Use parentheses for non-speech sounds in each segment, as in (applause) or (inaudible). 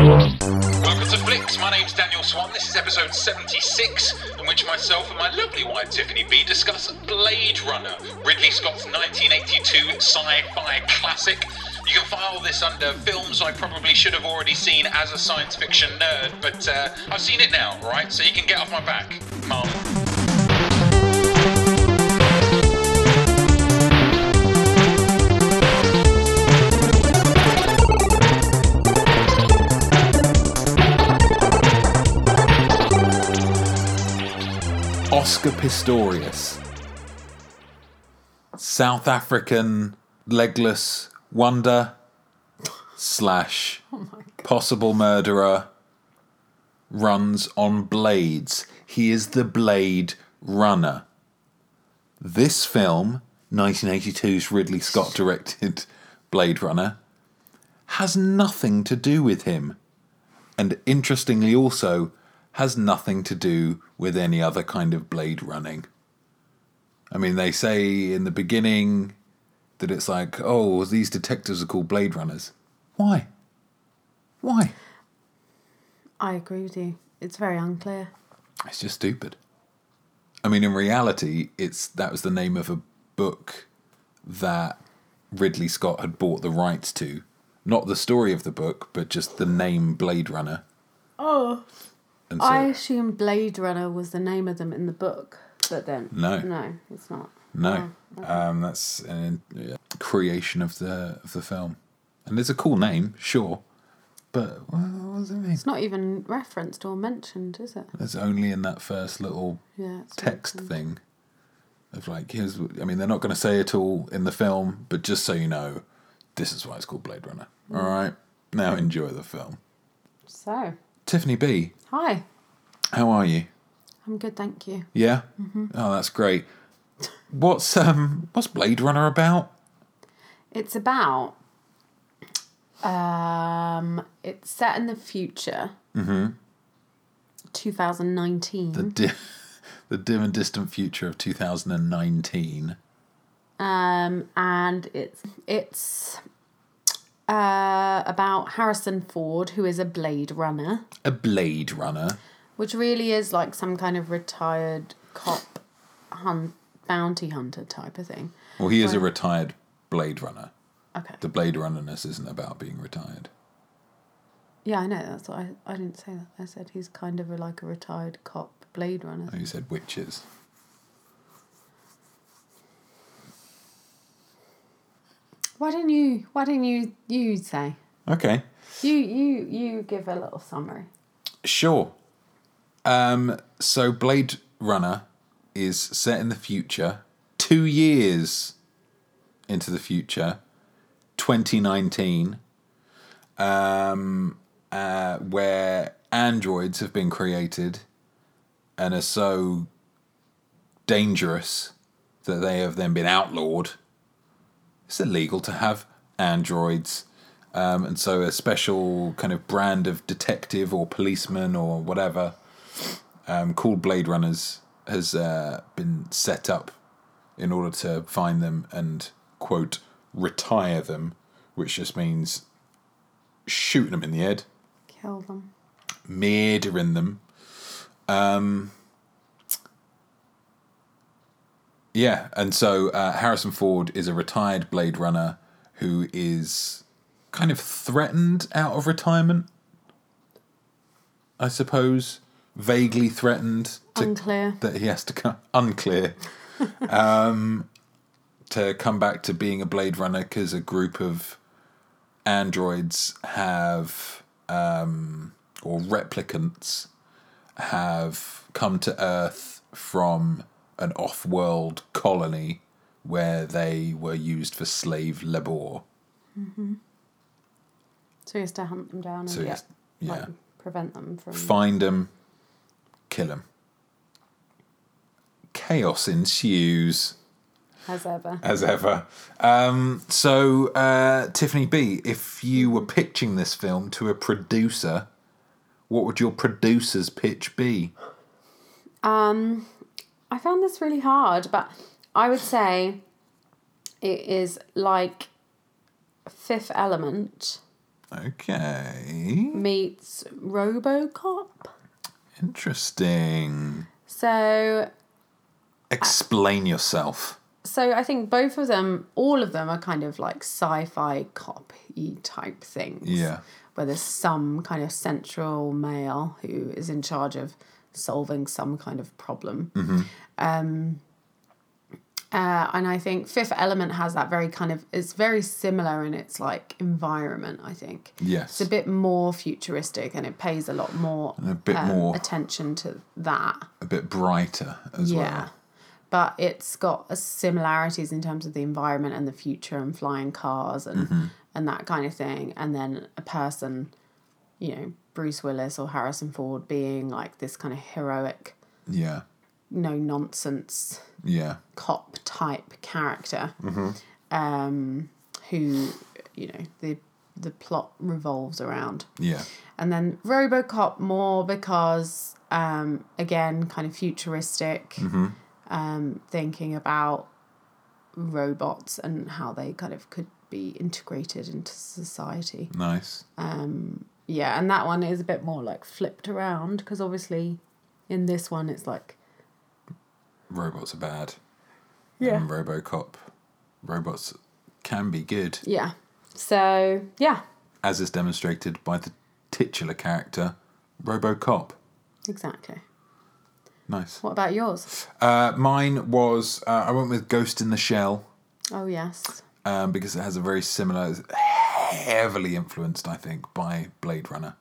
Welcome to Flicks. My name's Daniel Swan. This is episode 76, in which myself and my lovely wife Tiffany B discuss Blade Runner, Ridley Scott's 1982 sci-fi classic. You can file this under films I probably should have already seen as a science fiction nerd, but uh, I've seen it now, right? So you can get off my back, Mum. Oscar Pistorius, South African legless wonder slash possible murderer, runs on blades. He is the Blade Runner. This film, 1982's Ridley Scott directed (laughs) Blade Runner, has nothing to do with him. And interestingly, also has nothing to do with any other kind of blade running. I mean, they say in the beginning that it's like, oh, these detectives are called blade runners. Why? Why? I agree with you. It's very unclear. It's just stupid. I mean, in reality, it's that was the name of a book that Ridley Scott had bought the rights to. Not the story of the book, but just the name Blade Runner. Oh. And so, I assumed Blade Runner was the name of them in the book, but then No. no, it's not. no, Oh, um, that's an yeah, creation of the of the film, and it's a cool name, sure, but well, what does it mean? It's not even referenced or mentioned, is it? It's only in that first little Yeah. Text mentioned. thing of like here's I mean they're not going to say it all in the film but just so you know this is why it's called Blade Runner all right now enjoy the film So, Tiffany B hi. how are you I'm good, thank you. yeah oh that's great what's um what's Blade Runner about It's about um it's set in the future. Mm-hmm. 2019. the di- (laughs) the dim and distant future of 2019 um and it's it's uh about Harrison Ford who is a blade runner. a Blade Runner which really is like some kind of retired cop hunt bounty hunter type of thing. well he is a retired Blade Runner Okay. the Blade Runnerness isn't about being retired Yeah, I know. That's what I. I didn't say that. I said he's kind of a, like a retired cop Blade Runner. you said witches Why didn't you? Why didn't you? You say. okay You you you give a little summary. Sure. Um, so Blade Runner is set in the future, two years into the future, 2019, um, uh, where androids have been created and are so dangerous that they have then been outlawed. It's illegal to have androids um, and so a special kind of brand of detective or policeman or whatever um, called Blade Runners has uh, been set up in order to find them and quote retire them, which just means shooting them in the head, Kill them. murdering them. Um, yeah, and so uh, Harrison Ford is a retired Blade Runner who is kind of threatened out of retirement. I suppose vaguely threatened to, Unclear. that he has to come unclear (laughs) um, to come back to being a Blade Runner because a group of androids have um, or replicants have come to Earth from an off-world colony where they were used for slave labor. So he has to hunt them down and So get, yeah. like, prevent them from. Find them, kill them. Chaos ensues. as ever. as ever. Um, so, uh, Tiffany B, if you were pitching this film to a producer, what would your producer's pitch be? Um, I found this really hard, but I would say it is like Fifth Element Okay. meets RoboCop. Interesting. So Explain yourself. so I think both of them, all of them, are kind of like sci-fi cop-y type things. Yeah. Where there's some kind of central male who is in charge of solving some kind of problem. Um, uh, and I think Fifth Element has that very kind of it's very similar in its like environment. I think Yes. it's a bit more futuristic and it pays a lot more a bit um, more- attention to that. A bit brighter as Yeah. well. But it's got a similarities in terms of the environment and the future and flying cars and and that kind of thing. And then a person, you know, Bruce Willis or Harrison Ford being like this kind of heroic, Yeah. no nonsense Yeah. cop type character, um, who you know the the plot revolves around. Yeah. And then RoboCop more because, um, again, kind of futuristic, um, thinking about robots and how they kind of could be integrated into society. Nice. Yeah, and that one is a bit more like flipped around because obviously in this one it's like, Robots are bad. Yeah. And Robocop. Robots can be good, yeah. So, yeah, as is demonstrated by the titular character, Robocop. exactly. Nice. What about yours? Uh, mine was uh, I went with Ghost in the Shell Oh, yes. um, because it has a very similar, heavily influenced, I think, by Blade Runner,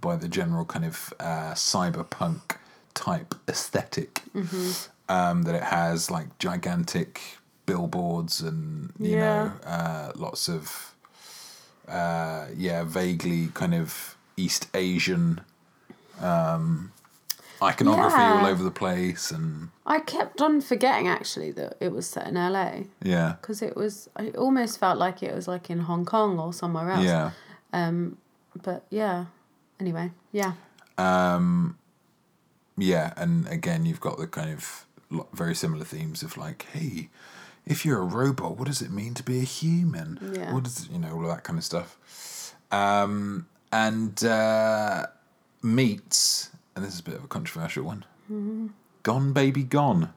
by the general kind of uh, cyberpunk type esthetic um, that it has, like gigantic billboards and you Yeah. know uh, lots of uh, yeah vaguely kind of East Asian um, iconography all over the place and I kept on forgetting actually that it was set in LA. yeah because it was I almost felt like it was like in Hong Kong or somewhere else. yeah. Um But yeah. Anyway, yeah. Um yeah and again you've got the kind of very similar themes of like hey if you're a robot what does it mean to be a human Yeah. what does you know all of that kind of stuff um and uh meets and this is a bit of a controversial one Mm-hmm. gone baby gone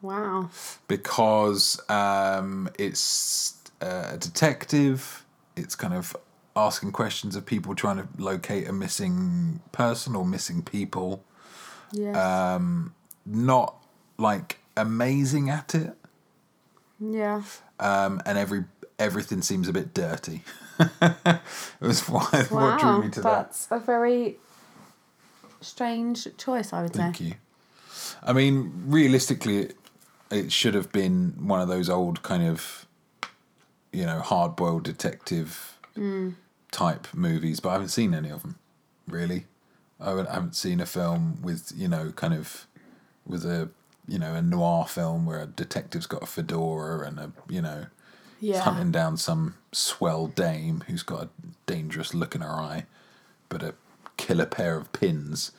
Wow. because um, it's uh, a detective. It's kind of asking questions of people trying to locate a missing person or missing people. Yes. Um, not like amazing at it, yeah. um, and every everything seems a bit dirty. (laughs) it was what, what drew me to that. That's a very strange choice, I would Thank say. Thank you. I mean, realistically, it, it should have been one of those old kind of, you know, hard boiled detective hmm. type movies, but I haven't seen any of them, really. I haven't, I haven't seen a film with, you know, kind of with a, you know, a noir film where a detective's got a fedora and a, you know, Yeah. hunting down some swell dame who's got a dangerous look in her eye, but a killer pair of pins,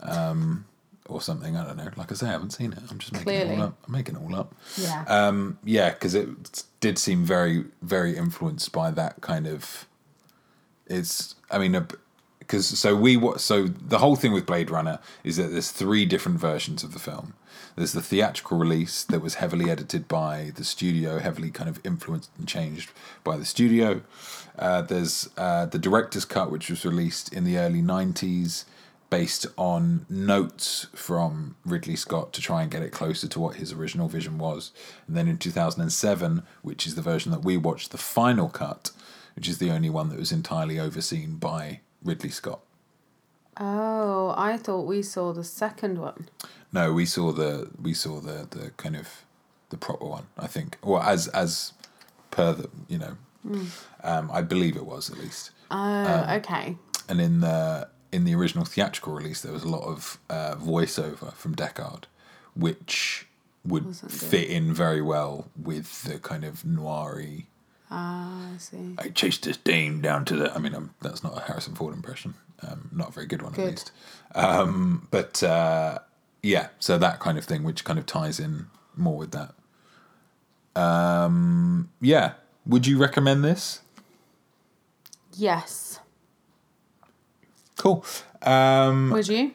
um, or something. I don't know. Like I say, I haven't seen it. I'm just making it all up. I'm making it all up. Yeah. Um, yeah, because it did seem very, very influenced by that kind of. It's. I mean, because so we what so the whole thing with Blade Runner is that there's three different versions of the film. There's the theatrical release that was heavily edited by the studio, heavily kind of influenced and changed by the studio. Uh, there's uh, the director's cut, which was released in the early '90s, based on notes from Ridley Scott to try and get it closer to what his original vision was. And then in 2007, which is the version that we watched, the final cut, which is the only one that was entirely overseen by Ridley Scott. oh, I thought we saw the second one. No, we saw the we saw the the kind of the proper one. I think, or as as per the you know, um, I believe it was at least. Oh, Um, okay. And in the in the original theatrical release, there was a lot of uh, voiceover from Deckard, which would fit in very well with the kind of noiry. Ah, I see. I chased this dame down to the. I mean, um, that's not a Harrison Ford impression. Um, not a very good one, Good. at least. Um, but uh, yeah, so that kind of thing, which kind of ties in more with that. Um, yeah, would you recommend this? Yes. Cool. Um, Would you?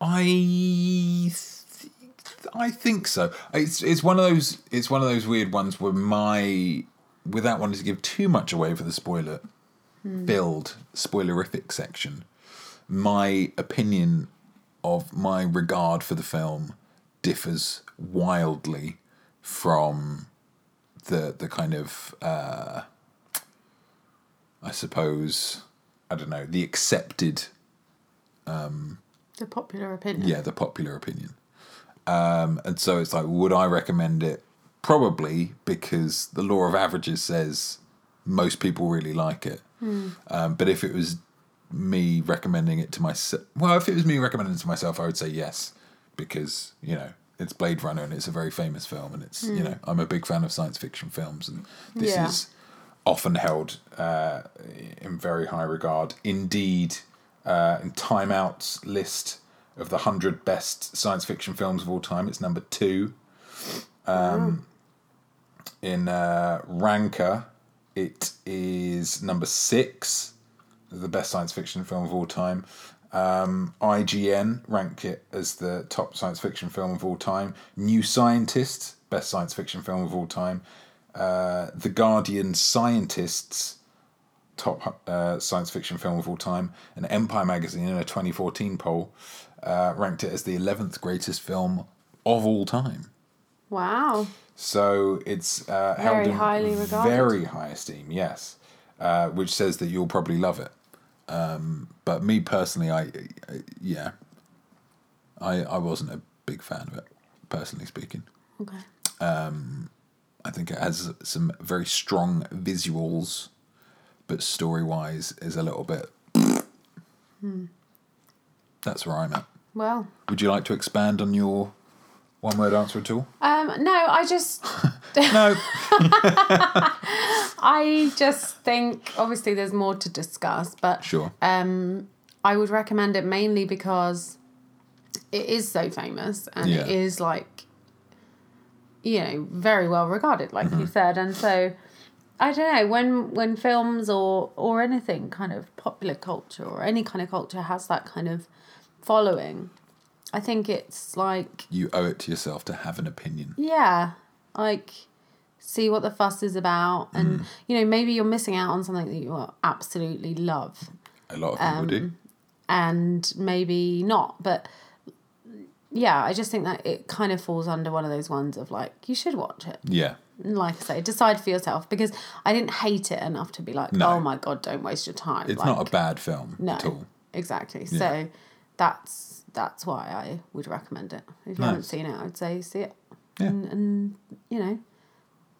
I th- I think so. It's it's one of those it's one of those weird ones where my without wanting to give too much away for the spoiler build spoilerific section, my opinion of my regard for the film differs wildly from the the kind of uh, I suppose I don't know the accepted um, The popular opinion. yeah the popular opinion. Um, and so it's like would i recommend it? Probably because the law of averages says most people really like it. Um, but if it was me recommending it to myself well if it was me recommending it to myself i would say yes because you know it's blade runner and it's a very famous film and it's you know i'm a big fan of science fiction films and this Yeah. is often held uh, in very high regard. Indeed, uh, in Time Out's list of the 100 best science fiction films of all time, it's number two. Um, In uh, Ranker, it is number six, the best science fiction film of all time. Um, IGN rank it as the top science fiction film of all time. New Scientist, best science fiction film of all time. Uh, the Guardian Scientists, top uh, science fiction film of all time. And Empire Magazine, in a 2014 poll, uh, ranked it as the 11th greatest film of all time. Wow. So it's uh, held Very in highly regarded. very high esteem, yes, uh, which says that you'll probably love it. Um, but me personally, I, I yeah, I I wasn't a big fan of it, personally speaking. Okay. Um, I think it has some very strong visuals, but story wise is a little bit. Hmm. That's where I'm at. Well, Would you like to expand on your one word answer at all? um, no, I just, (laughs) No. (laughs) I just think obviously there's more to discuss, but sure. um, I would recommend it mainly because it is so famous and it Yeah. is like, you know, very well regarded, like Mm-hmm. you said, and so. I don't know when when films or or anything kind of popular culture or any kind of culture has that kind of following, I think it's like you owe it to yourself to have an opinion. yeah, like see what the fuss is about, and mm. you know maybe you're missing out on something that you absolutely love, A lot of people do. Um, and maybe not, but yeah, I just think that it kind of falls under one of those ones of like you should watch it. Yeah. Like I say, decide for yourself because I didn't hate it enough to be like, No. oh my god, don't waste your time. It's like, not a bad film no, at all. exactly. Yeah. So that's that's why I would recommend it. If you haven't seen it, I'd say see it, Yeah. and, and you know,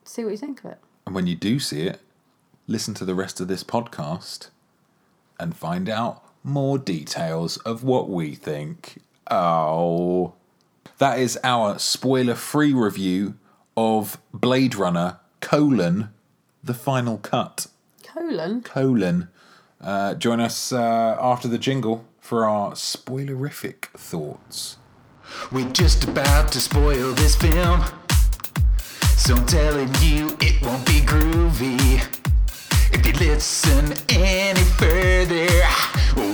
see what you think of it. And when you do see it, listen to the rest of this podcast and find out more details of what we think. Oh. That is our spoiler free review of Blade Runner colon the final cut. Colon. Colon. Uh, join us uh, after the jingle for our spoilerific thoughts. We're just about to spoil this film. So I'm telling you, it won't be groovy. If you listen any further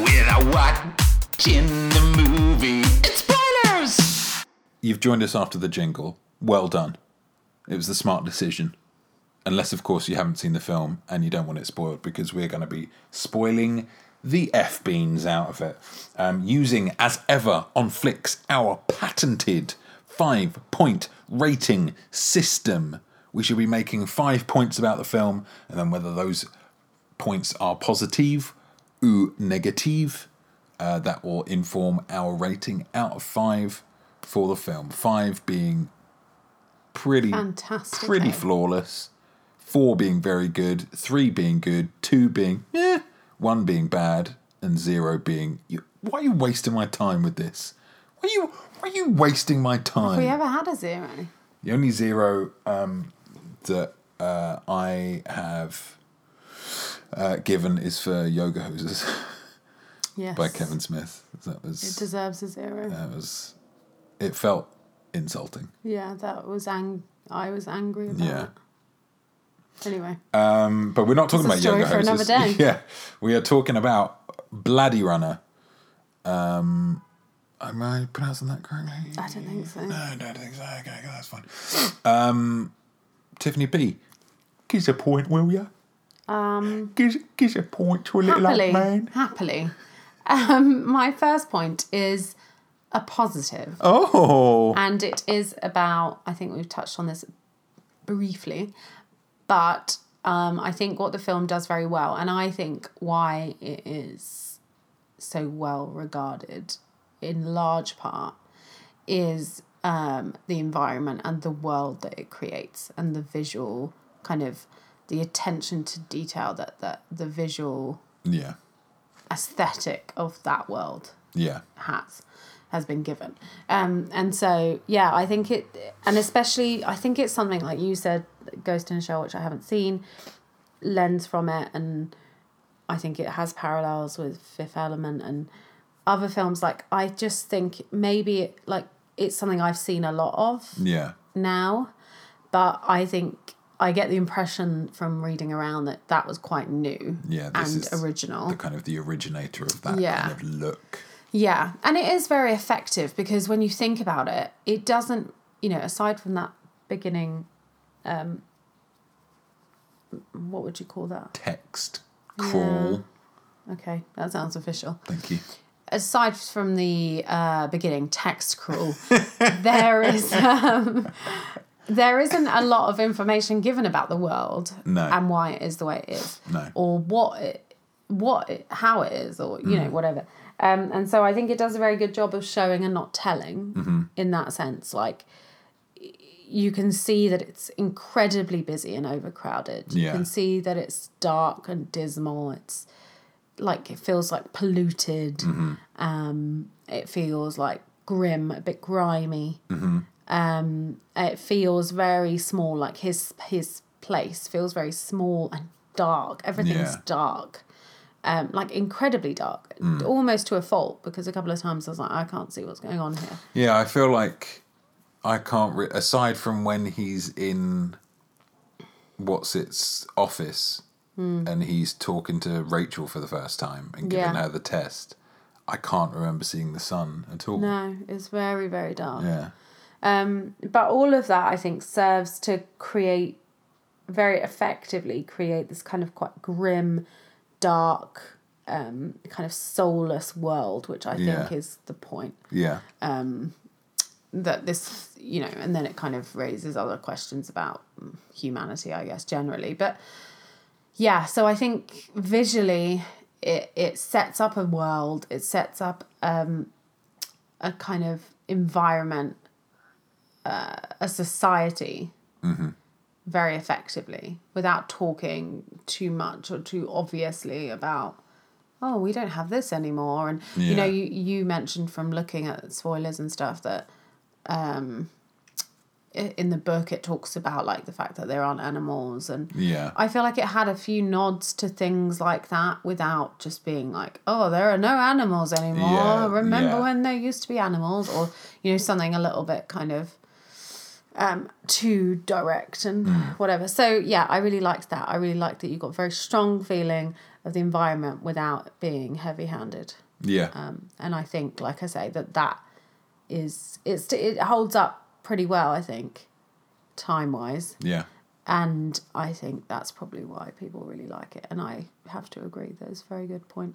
without watching the movie, it's spoilers! You've joined us after the jingle. Well done. It was the smart decision. Unless, of course, you haven't seen the film and you don't want it spoiled, because we're going to be spoiling the F beans out of it. Um, using, as ever, on Flicks, our patented five point rating system. We should be making five points about the film, and then whether those points are positive or negative, uh, that will inform our rating out of five for the film. Five being pretty Fantastic. pretty eh? flawless, four being very good, three being good, two being eh, one being bad, and zero being. You, why are you wasting my time with this? Why are you why are you wasting my time? Have we ever had a zero? The only zero um, that uh, I have uh, given is for Yoga Hosers (laughs) Yes. by Kevin Smith. That was. It deserves a zero. that was it felt insulting. yeah, that was ang. I was angry about Yeah. it. Anyway, Um, but we're not talking about a story younger for hostess. another day. (laughs) Yeah, we are talking about Bloody Runner. Um, am I pronouncing that correctly? I don't think so. No, I don't think so. Okay, okay, that's fine. Um, Tiffany B, give us a point, will you? Um, Give, give us a point to a little happily, old man. happily. Um, my first point is a positive. Oh, and it is about i think we've touched on this briefly but um, i think what the film does very well and i think why it is so well regarded in large part is um, the environment and the world that it creates and the visual kind of the attention to detail that, that the visual yeah, aesthetic of that world yeah, has has been given. Um and so yeah i think it and especially i think it's something like you said ghost in a shell which i haven't seen lends from it and i think it has parallels with fifth element and other films like i just think maybe it, like it's something i've seen a lot of yeah, now but i think i get the impression from reading around that that was quite new yeah. This and is original the kind of the originator of that Yeah. kind of look. Yeah, and it is very effective because when you think about it, it doesn't, you know, aside from that beginning, um, what would you call that? Text crawl. Okay, that sounds official. Thank you. Aside from the uh, beginning text crawl, (laughs) there is um, there isn't a lot of information given about the world No. and why it is the way it is, No. or what it, what it, how it is, or you know whatever. Um, and so I think it does a very good job of showing and not telling in that sense. Like you can see that it's incredibly busy and overcrowded. Yeah. You can see that it's dark and dismal. It's like it feels like polluted. Um, it feels like grim, a bit grimy. Um, it feels very small. Like his his place feels very small and dark. Everything's Yeah. dark. Um, like incredibly dark, almost to a fault. Because a couple of times I was like, I can't see what's going on here. Yeah, I feel like I can't. Re- aside from when he's in what's its office and he's talking to Rachel for the first time and giving Yeah. her the test, I can't remember seeing the sun at all. No, it's very very dark. Yeah, Um, but all of that, I think, serves to create very effectively create this kind of quite grim, dark, um, kind of soulless world, which I think Yeah. is the point. yeah, That this, you know, and then it kind of raises other questions about humanity, I guess, generally. But yeah, so I think visually, it it sets up a world. It sets up um, a kind of environment, uh, a society, very effectively without talking too much or too obviously about. Oh, we don't have this anymore, and you know, you you mentioned from looking at spoilers and stuff that um, in the book it talks about like the fact that there aren't animals and yeah, I feel like it had a few nods to things like that without just being like, oh, there are no animals anymore. Yeah, Remember yeah. when there used to be animals? Or, you know, something a little bit kind of um, too direct and Hmm. whatever. So, yeah, I really liked that. I really liked that you got a very strong feeling of the environment without being heavy handed. yeah, Um, and I think, like I say, that that is, it's, it holds up pretty well, I think, time wise yeah, and I think that's probably why people really like it. And I have to agree that it's a very good point.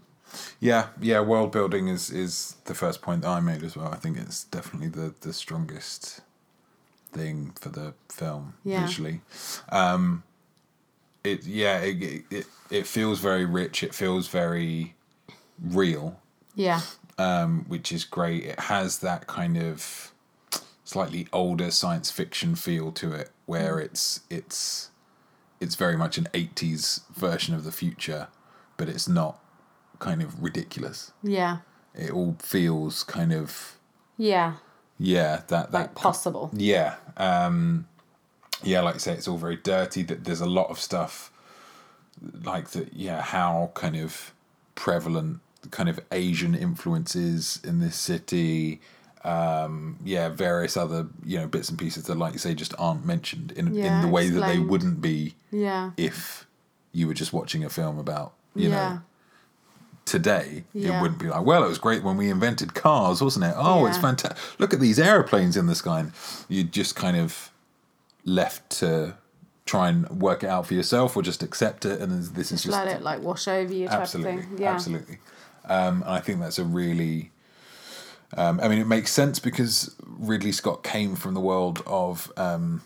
yeah, yeah. World building is is the first point that I made as well. I think it's definitely the the strongest thing for the film Yeah. visually. Um, it yeah, it, it it feels very rich. It feels very real. Yeah, um, which is great. It has that kind of slightly older science fiction feel to it, where it's it's it's very much an eighties version of the future, but it's not kind of ridiculous. yeah, It all feels kind of yeah, yeah that that like possible. yeah. Um, yeah, like I say, it's all very dirty. That there's a lot of stuff like that. Yeah, how kind of prevalent kind of Asian influences in this city. um, yeah, various other you know bits and pieces that, like you say, just aren't mentioned in in the way that they wouldn't be Yeah. if you were just watching a film about you yeah. know today. It wouldn't be like, well, it was great when we invented cars, wasn't it? Oh, it's fantastic! Look at these aeroplanes in the sky. And you just kind of left to try and work it out for yourself, or just accept it, and this is Just just let it like wash over you type absolutely, of thing. Yeah. absolutely. Um, and I think that's a really, um, I mean, it makes sense because Ridley Scott came from the world of um,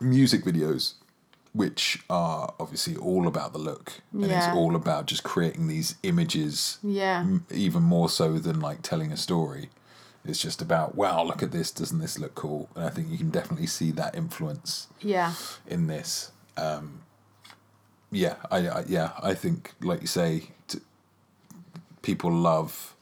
music videos, which are obviously all about the look, and it's all about just creating these images, Yeah. m- even more so than like telling a story. It's just about wow, look at this! Doesn't this look cool? And I think you can definitely see that influence Yeah. in this. Um, yeah, I, I yeah, I think like you say, people love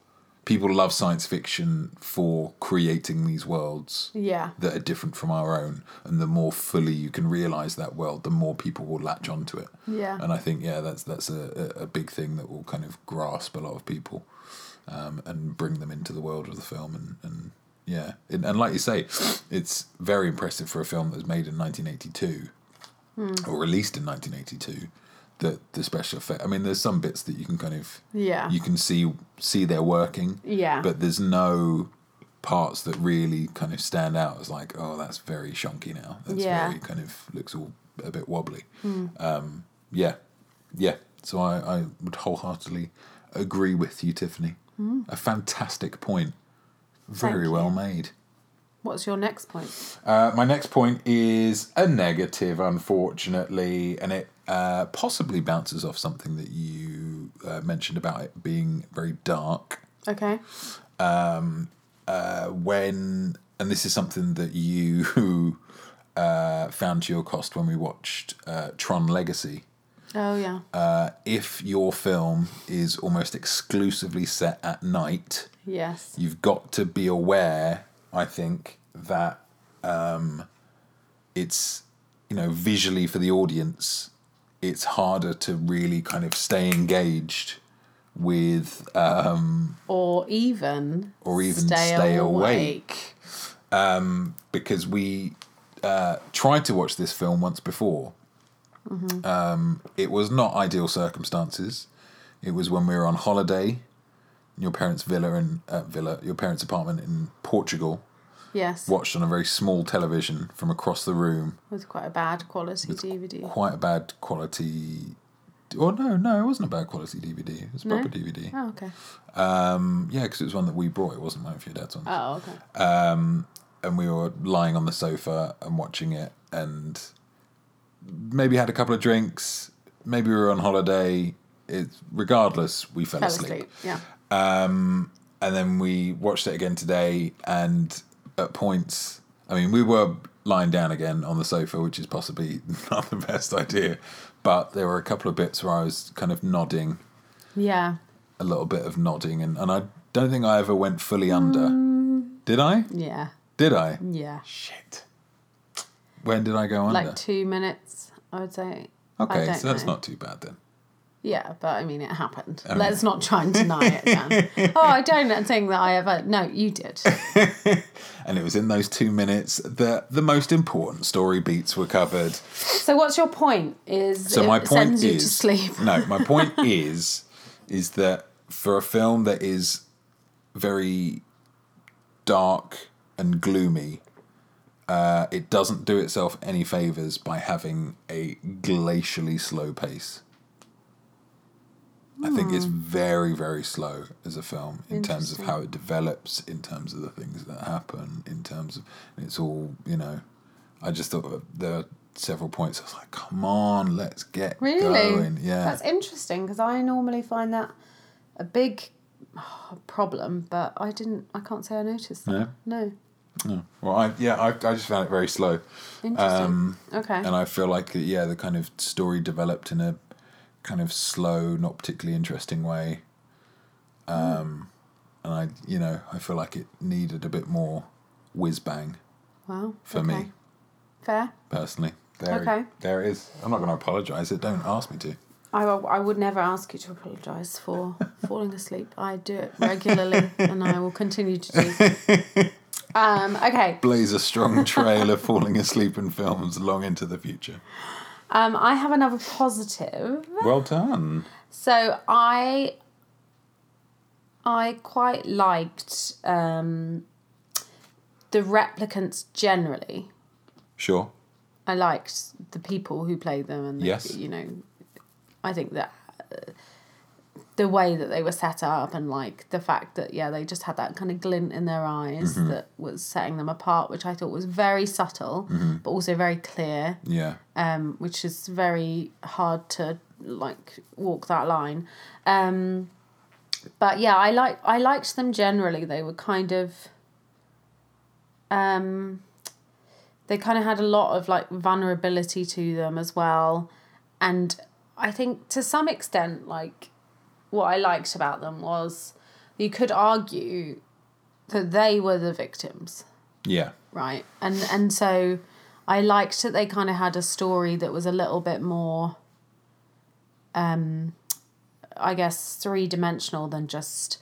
people love science fiction for creating these worlds Yeah. that are different from our own, and the more fully you can realize that world, the more people will latch onto it. Yeah. And I think yeah, that's that's a, a big thing that will kind of grasp a lot of people, um, and bring them into the world of the film. And, and yeah, and, and like you say, it's very impressive for a film that was made in 1982 or released in 1982. That the special effect. I mean, there's some bits that you can kind of Yeah. you can see see they're working. Yeah. But there's no parts that really kind of stand out as like, oh, that's very shonky now. That's Yeah. Hmm. very kind of looks all a bit wobbly. Um, yeah, yeah. So I, I would wholeheartedly agree with you, Tiffany. A fantastic point. Very Hmm. Thank well made. What's your next point? Uh, my next point is a negative, unfortunately, and it uh, possibly bounces off something that you uh, mentioned about it being very dark. Okay. Uh, when, and this is something that you (laughs) uh, found to your cost when we watched uh, Tron Legacy. Oh yeah. Uh, if your film is almost exclusively set at night, yes. you've got to be aware, I think, that um, it's, you know, visually for the audience, it's harder to really kind of stay engaged with, um, Or even. or even stay, awake. Um, because we uh, tried to watch this film once before. Um, it was not ideal circumstances. It was when we were on holiday in your parents' villa in uh, villa, your parents' apartment in Portugal. Yes. Watched on a very small television from across the room. With quite a bad quality DVD. Quite a bad quality. Oh no, no, it wasn't a bad quality DVD. It was a No? proper DVD. Oh okay. Um, yeah, because it was one that we brought. It wasn't one of your dad's ones. Oh okay. and we were lying on the sofa and watching it and maybe had a couple of drinks maybe we were on holiday it regardless we fell, Fell asleep. asleep. Yeah. and then we watched it again today and at points i mean we were lying down again on the sofa which is possibly (laughs) not the best idea but there were a couple of bits where i was kind of nodding Yeah. a little bit of nodding and, and i don't think i ever went fully under mm. did i Yeah. did i Yeah. Shit. When did I go under? Like two minutes, I would say. Okay, so that's know. not too bad then. Yeah, but I mean, it happened. mean- Let's not try and deny it, Dan. (laughs) oh, I don't think that I ever. No, you did. (laughs) And it was in those two minutes that the most important story beats were covered. So, what's your point? Is So my point is to sleep? no, my point (laughs) is is that for a film that is very dark and gloomy, uh, it doesn't do itself any favors by having a glacially slow pace. I think it's very, very slow as a film in terms of how it develops, in terms of the things that happen, in terms of it's all you know. I just thought there are several points. I was like, "Come on, let's get Really? going!" Yeah, That's interesting because I normally find that a big oh, problem, but I didn't. I can't say I noticed that. No. No. Well, I yeah, I, I just found it very slow, Interesting. Um, okay. and I feel like yeah, the kind of story developed in a kind of slow, not particularly interesting way. Um, and I, you know, I feel like it needed a bit more whiz bang wow. for okay. me Fair. personally. There, Okay. there it is. I'm not going to apologise. It don't ask me to. I, I would never ask you to apologise for (laughs) falling asleep. I do it regularly and I will continue to do so. (laughs) Um, okay. Blaze a strong trail of falling asleep in films long into the future. Um, I have another positive. Well done. So I I quite liked um, the replicants generally. Sure. I liked the people who played them, and the- Yes. you know, I think that uh, the way that they were set up, and like the fact that yeah, they just had that kind of glint in their eyes that was setting them apart, which I thought was very subtle, but also very clear Yeah. um, which is very hard to like walk that line. Um, but yeah, I like I liked them generally. They were kind of um, they kind of had a lot of like vulnerability to them as well, and I think to some extent, like what I liked about them was you could argue that they were the victims. Yeah. right? And and so i liked that they kind of had a story that was a little bit more um i guess three-dimensional than just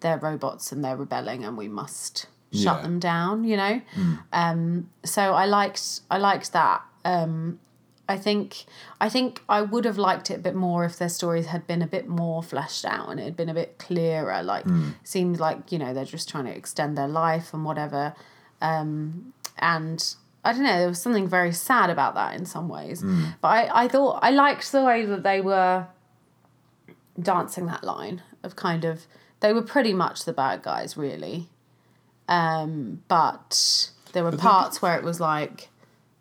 they're robots and they're rebelling and we must shut Yeah. them down you know? Um so i liked i liked that. Um I think I think I would have liked it a bit more if their stories had been a bit more fleshed out and it had been a bit clearer. Like seemed like you know they're just trying to extend their life and whatever. Um, and I don't know, there was something very sad about that in some ways. But I, I thought I liked the way that they were dancing that line of kind of they were pretty much the bad guys really. Um, but there were parts where it was like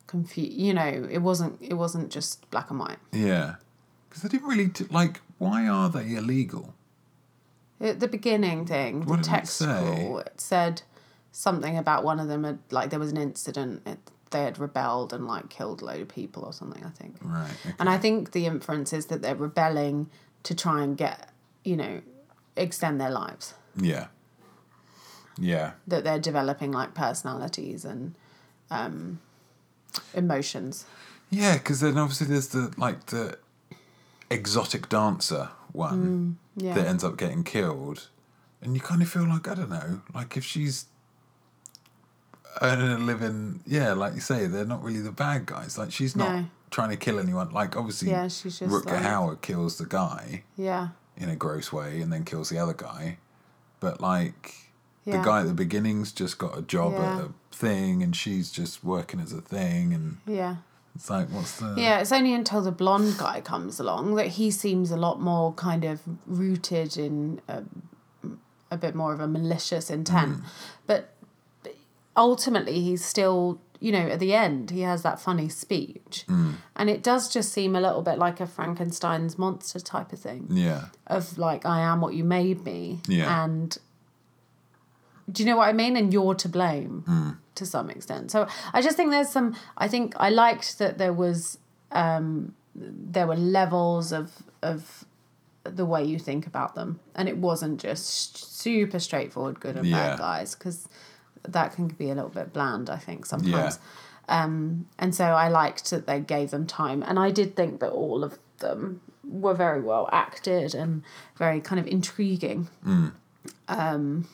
confused you know, it wasn't it wasn't just black and white. Yeah. Because they didn't really, t- like, why are they illegal? At the beginning thing, the What it text say? call, it said something about one of them had like there was an incident. It, they had rebelled and like killed a load of people or something. I think. Right. Okay. And I think the inference is that they're rebelling to try and get you know extend their lives. Yeah. Yeah. That they're developing like personalities and um, emotions. Yeah, because then obviously there's the, like, the exotic dancer one mm, Yeah. that ends up getting killed. And you kind of feel like, I don't know, like if she's earning a living, yeah, like you say, they're not really the bad guys. Like she's not No. trying to kill anyone. Like obviously, Yeah, she's just Rutger like- Hauer kills the guy Yeah. in a gross way and then kills the other guy. But like Yeah. the guy at the beginning's just got a job Yeah. at a thing and she's just working as a thing and Yeah. it's like what's the Yeah, it's only until the blonde guy comes along that he seems a lot more kind of rooted in a, um, a bit more of a malicious intent. But but ultimately, he's still, you know, at the end, he has that funny speech. Mm. And it does just seem a little bit like a Frankenstein's monster type of thing yeah of like, I am what you made me. Yeah. And do you know what I mean? And you're to blame to some extent. So I just think there's some. I think I liked that there was um, there were levels of of the way you think about them, and it wasn't just super straightforward good and Yeah. bad guys because that can be a little bit bland. I think sometimes. Yeah. Um, and so I liked that they gave them time, and I did think that all of them were very well acted and very kind of intriguing. Um,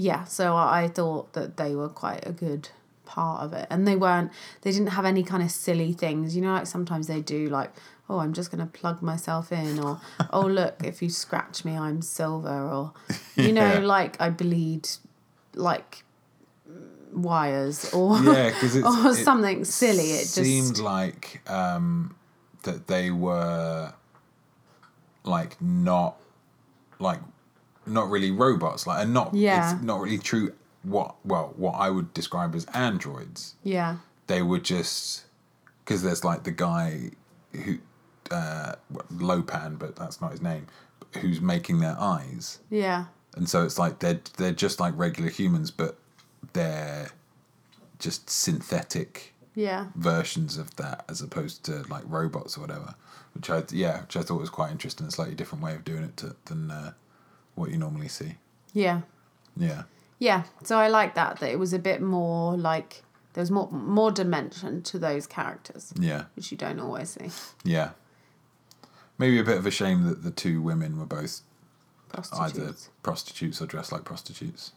yeah, so I thought that they were quite a good part of it, and they weren't. They didn't have any kind of silly things, you know. Like sometimes they do, like oh, I'm just gonna plug myself in, or (laughs) oh look, if you scratch me, I'm silver, or (laughs) you know, Yeah. like I bleed, like wires, or yeah because (laughs) or something silly. It just seemed like um, that they were like not like not really robots like and not Yeah. it's not really true what well what I would describe as androids yeah, they were just because there's like the guy who uh Lo Pan but that's not his name who's making their eyes yeah, and so it's like they're they're just like regular humans but they're just synthetic yeah. versions of that as opposed to like robots or whatever which i yeah which i thought was quite interesting a slightly different way of doing it to, than uh, what you normally see Yeah. yeah Yeah, so I like that that it was a bit more like there was more more dimension to those characters, yeah which you don't always see. yeah Maybe a bit of a shame that the two women were both either Prostitutes. prostitutes or dressed like prostitutes.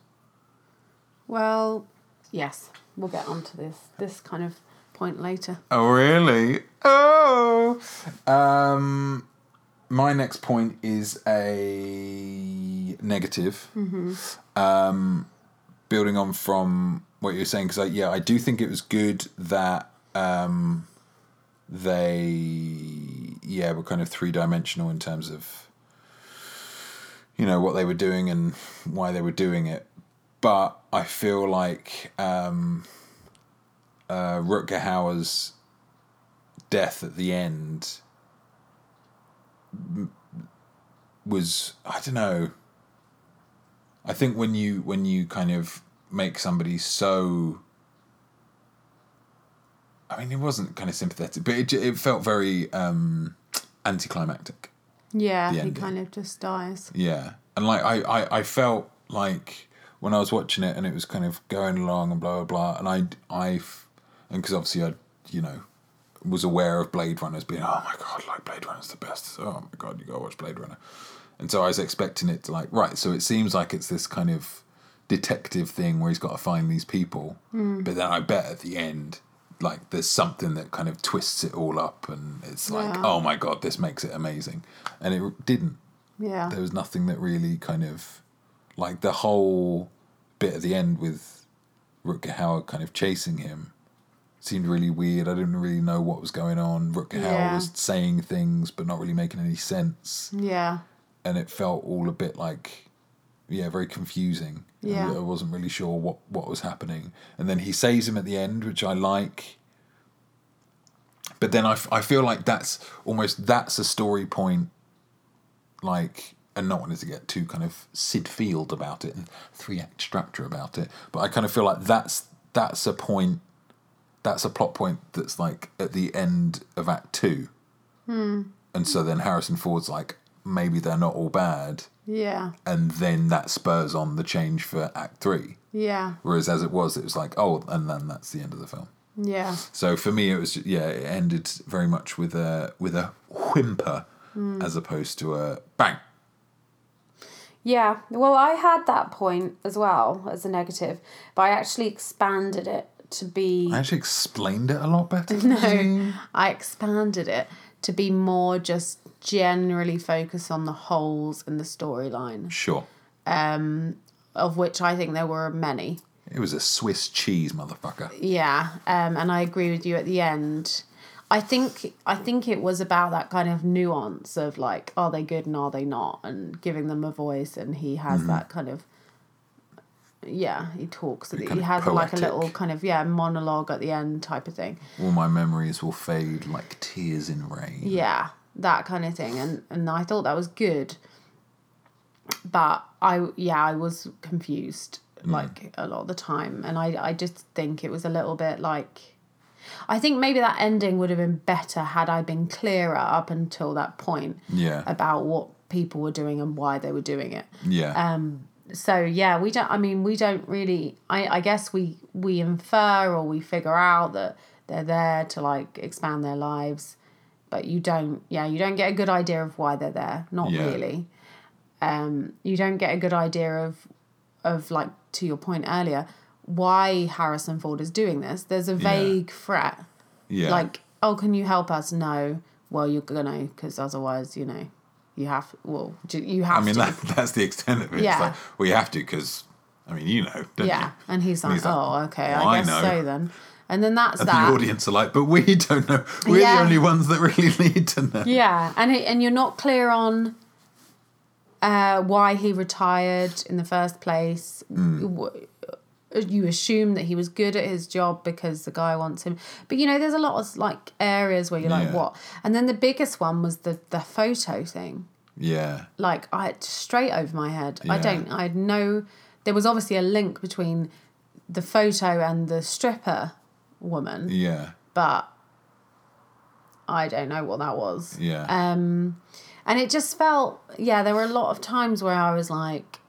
Well, yes, we'll get onto this this kind of point later. Oh, really? Oh. Um, my next point is a negative. Um, building on from what you were saying, because yeah, I do think it was good that um, they yeah were kind of three dimensional in terms of you know what they were doing and why they were doing it. But I feel like um, uh, Rutger Hauer's death at the end was I don't know. I think when you when you kind of make somebody so I mean, it wasn't kind of sympathetic, but it, it felt very um, anticlimactic. Yeah, he ending. kind of just dies. Yeah, and like I, I, I felt like when I was watching it and it was kind of going along and blah blah blah, and I, I, and because obviously I, you know, was aware of Blade Runner as being oh my god, like Blade Runner's the best. Oh my god, you gotta watch Blade Runner, and so I was expecting it to like right. So it seems like it's this kind of detective thing where he's got to find these people, hmm. but then I bet at the end. Like there's something that kind of twists it all up, and it's like, Yeah. oh my god, this makes it amazing, and it didn't Yeah. there was nothing that really kind of like the whole bit at the end with Rutger Hauer kind of chasing him seemed really weird. I didn't really know what was going on. Rutger Hauer Yeah. was saying things but not really making any sense, Yeah. And it felt all a bit like yeah, very confusing. Yeah. I wasn't really sure what what was happening, and then he saves him at the end, which I like. But then I, f- I feel like that's almost that's a story point like and not wanting to get too kind of Sid Field about it and three act structure about it, but I kind of feel like that's that's a point that's a plot point that's like at the end of Act Two, hmm. and so then Harrison Ford's like maybe they're not all bad, Yeah. and then that spurs on the change for Act Three. Yeah. Whereas as it was, it was like oh, and then that's the end of the film. Yeah. So for me, it was yeah, it ended very much with a with a whimper hmm. as opposed to a bang. Yeah, well, I had that point as well as a negative, but I actually expanded it to be. I actually explained it a lot better. (laughs) No, I expanded it to be more just generally focused on the holes in the storyline, Sure. Um, of which I think there were many. It was a Swiss cheese, motherfucker. Yeah, um, and I agree with you at the end. I think I think it was about that kind of nuance of like, are they good and are they not, and giving them a voice. And he has that kind of, yeah, he talks. He has like a little kind of yeah monologue at the end type of thing. All my memories will fade like tears in rain. Yeah, that kind of thing, and and I thought that was good. But I yeah I was confused like a lot of the time, and I I just think it was a little bit like. I think maybe that ending would have been better had I been clearer up until that point Yeah. about what people were doing and why they were doing it. yeah. Um, so yeah, we don't. I mean, we don't really. I I guess we we infer or we figure out that they're there to like expand their lives, but you don't. Yeah, you don't get a good idea of why they're there. Not Yeah. really. Um, you don't get a good idea of of like to your point earlier why Harrison Ford is doing this. There's a vague threat yeah. like oh can you help us no well you're gonna because otherwise you know you have well you have I mean, to that, (laughs) that's the extent of it. Yeah. Like, well, you have to because, I mean, you know, don't yeah you? and he's like he's like, oh okay "Well, i I guess know." so then and then that's And that the audience are like, but we don't know. We're Yeah. the only ones that really (laughs) need to know. yeah and it, and you're not clear on uh, why he retired in the first place. W- you assume that he was good at his job because the guy wants him but you know there's a lot of like areas where you're like what and then the biggest one was the the photo thing Yeah. like I straight over my head. I don't. I had no. There was obviously a link between the photo and the stripper woman, Yeah. but I don't know what that was. Yeah. Um, and it just felt yeah. There were a lot of times where I was like,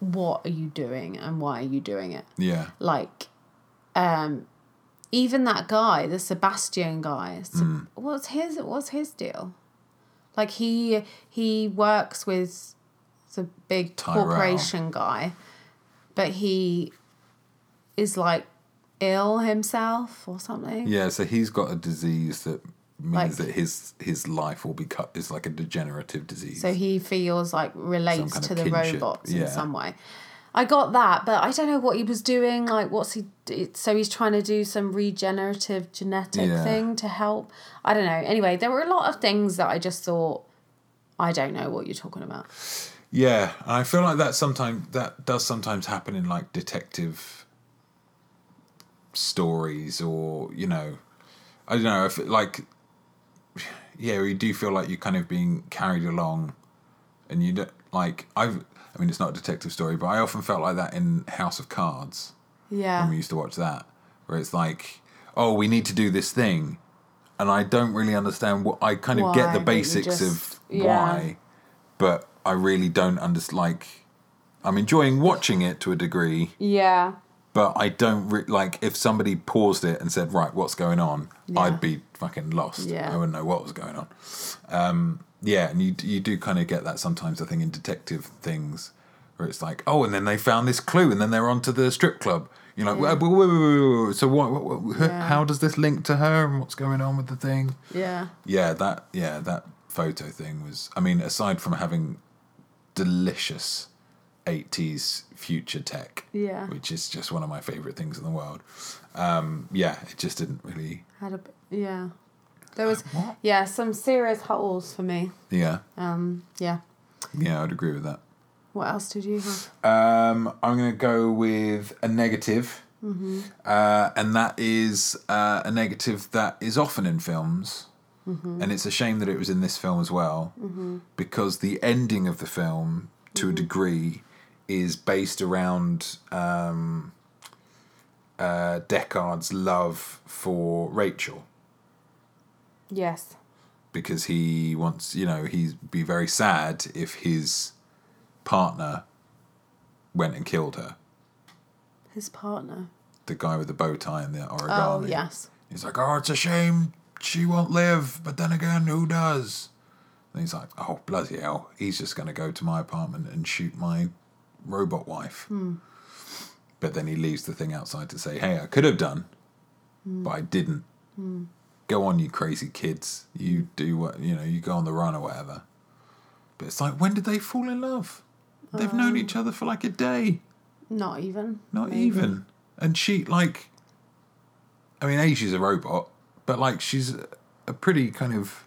"What are you doing? And why are you doing it?" yeah. Like, um, even that guy, the Sebastian guy. Mm. What's his? What's his deal? Like he he works with the big Tyrell. corporation guy, but he is like ill himself or something. Yeah, so he's got a disease that means Like- that his his life will be cut is like a degenerative disease. So he feels like relates kind to of the kinship, robots yeah. in some way. I got that, but I don't know what he was doing. Like, what's he? So he's trying to do some regenerative genetic Yeah. thing to help. I don't know. Anyway, there were a lot of things that I just thought, I don't know what you're talking about. Yeah, I feel like that sometimes that does sometimes happen in like detective stories, or you know, I don't know if it, like, yeah, you do feel like you're kind of being carried along, and you don't like I've. I mean, it's not a detective story, but I often felt like that in House of Cards Yeah. when we used to watch that, where it's like, oh, we need to do this thing, and I don't really understand what I kind of get the basics just- of yeah. why, but I really don't understand. Like, I'm enjoying watching it to a degree, Yeah. But I don't re- like if somebody paused it and said, right, what's going on, Yeah. I'd be fucking lost. Yeah. I wouldn't know what was going on. Um, yeah, and you you do kind of get that sometimes. I think in detective things, where it's like, oh, and then they found this clue, and then they're on to the strip club. You're like, wait, wait, wait, so what? what, what Yeah. How does this link to her, and what's going on with the thing? Yeah. Yeah, that yeah that photo thing was. I mean, aside from having delicious. 80s future tech, Yeah. which is just one of my favorite things in the world. Um, yeah, it just didn't really. Had a. Yeah. There was. Yeah, some serious holes for me. Yeah, Um. Yeah. yeah, I'd agree with that. What else did you have? Um, I'm going to go with a negative, uh, and that is uh, a negative that is often in films, and it's a shame that it was in this film as well, because the ending of the film, to a degree, is based around um, uh, Deckard's love for Rachel. Yes. because he wants, you know, he'd be very sad if his partner went and killed her. His partner. The guy with the bow tie and the origami. Oh yes. He's like, oh, it's a shame she won't live, but then again, who does? And he's like, oh, bloody hell, he's just going to go to my apartment and shoot my robot wife. Hmm. But then he leaves the thing outside to say, hey, I could have done, Hmm. but I didn't. Go on, you crazy kids. You do what, you know, you go on the run or whatever. But it's like, when did they fall in love? They've known each other for like a day. Not even. Not Um, maybe. even. And she, like, I mean, A, she's a robot, but, like, she's a pretty kind of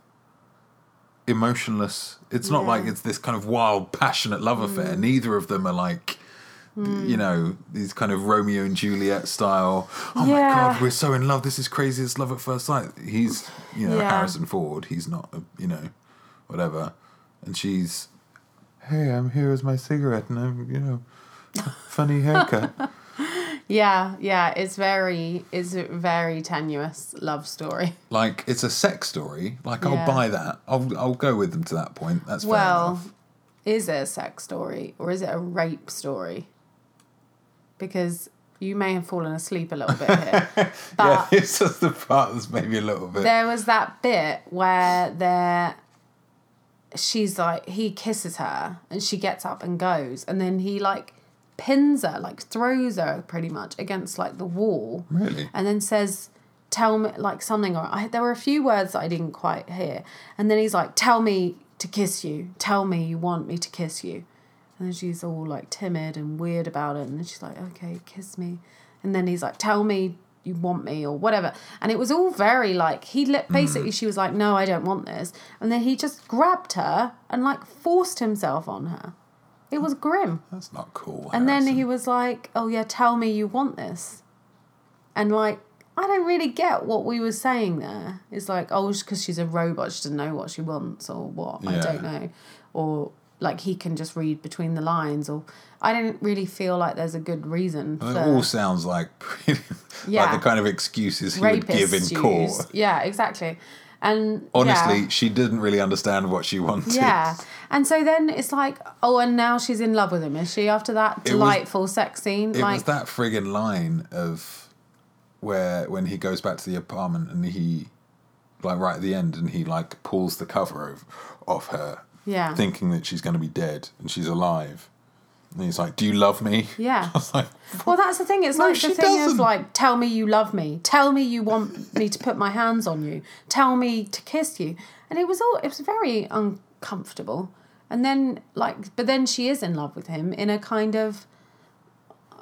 emotionless. It's not Yeah. like it's this kind of wild, passionate love affair. Mm. Neither of them are like, mm. you know, these kind of Romeo and Juliet style. Oh my God, we're so in love. This is crazy. It's love at first sight. He's, you know, Yeah. Harrison Ford. He's not, a, you know, whatever. And she's, hey, I'm here as my cigarette and I'm, you know, funny haircut. (laughs) Yeah, yeah. It's very, it's a very tenuous love story. (laughs) like it's a sex story. Like Yeah. I'll buy that. I'll I'll go with them to that point. That's fair well, enough. is it a sex story or is it a rape story? Because you may have fallen asleep a little bit here, (laughs) yeah, but (laughs) this is the part that's maybe a little bit. there was that bit where there she's like he kisses her and she gets up and goes and then he like pins her like throws her pretty much against like the wall. Really? and then says tell me like something or I, there were a few words that i didn't quite hear. And then he's like tell me to kiss you. Tell me you want me to kiss you. And then she's all like timid and weird about it. And then she's like okay kiss me. And then he's like tell me you want me or whatever. And it was all very like he li- hmm. basically she was like no i don't want this. And then he just grabbed her and like forced himself on her it was grim That's not cool. and then he was like, "Oh yeah, tell me you want this," and like I don't really get what we were saying there. It's like, oh, because she's a robot, she doesn't know what she wants or what. I don't know, or like he can just read between the lines, or I don't really feel like there's a good reason it all sounds like (laughs) Yeah. like the kind of excuses he would give in rapists court. use. Yeah, exactly. And Honestly, yeah. she didn't really understand what she wanted. Yeah. And so then it's like, oh, and now she's in love with him, is she? After that was- delightful sex scene, It like was that friggin' line of where when he goes back to the apartment and he like right at the end, and he like pulls the cover of, off her, Yeah. thinking that she's going to be dead and she's alive. And he's like, "Do you love me?" (laughs) Yeah. I was like, Well, that's the thing. It's No, like the thing doesn't. of like, tell me you love me. Tell me you want me to put my hands on you. Tell me to kiss you. And it was all. It was very uncomfortable. And then like, but then she is in love with him in a kind of, uh,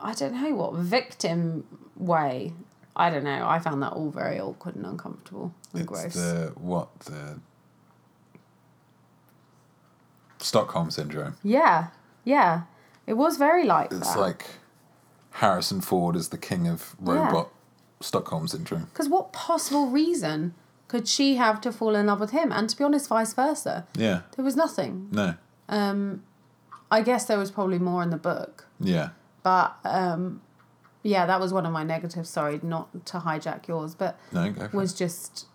I don't know what victim way. I don't know. I found that all very awkward and uncomfortable and it's gross. the what the Stockholm syndrome. Yeah, yeah. It was very like It's that. like Harrison Ford is the king of robot Stockholm syndrome. Because what possible reason could she have to fall in love with him? And to be honest, vice versa. Yeah. There was nothing. No. I guess there was probably more in the book. Yeah. But um, yeah, that was one of my negatives. Sorry, not to hijack yours, but No. Was it. just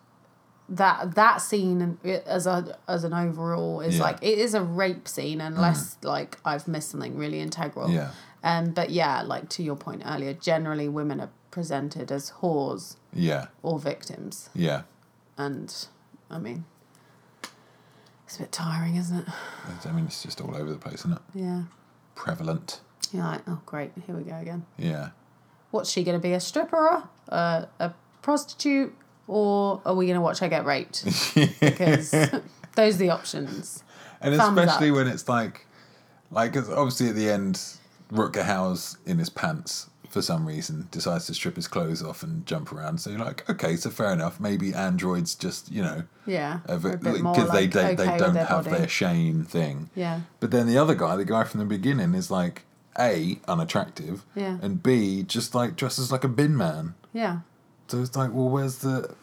that that scene as a as an overall is Yeah. Mm. like it is a rape scene unless like I've missed something really integral. Yeah. Um, but yeah, like to your point earlier, generally women are presented as whores Yeah. or victims. Yeah. and I mean, it's a bit tiring, isn't it? I mean, it's just all over the place, isn't it? Yeah. Prevalent. You're like, oh, great, here we go again. Yeah. What's she going to be? A stripper, a, a prostitute, or are we going to watch her get raped? Because (laughs) those are the options. And Thumbs especially up. when it's like, like 'cause obviously at the end, Rutger Hauer's in his pants for some reason decides to strip his clothes off and jump around. So you're like, okay, so fair enough. Maybe androids just you know Yeah. because are a bit more, they like, they, okay they don't their have body. their shame thing. Yeah. But then the other guy, the guy from the beginning, is like a unattractive, Yeah. and b just like dresses like a bin man. Yeah. So it's like, well, where's the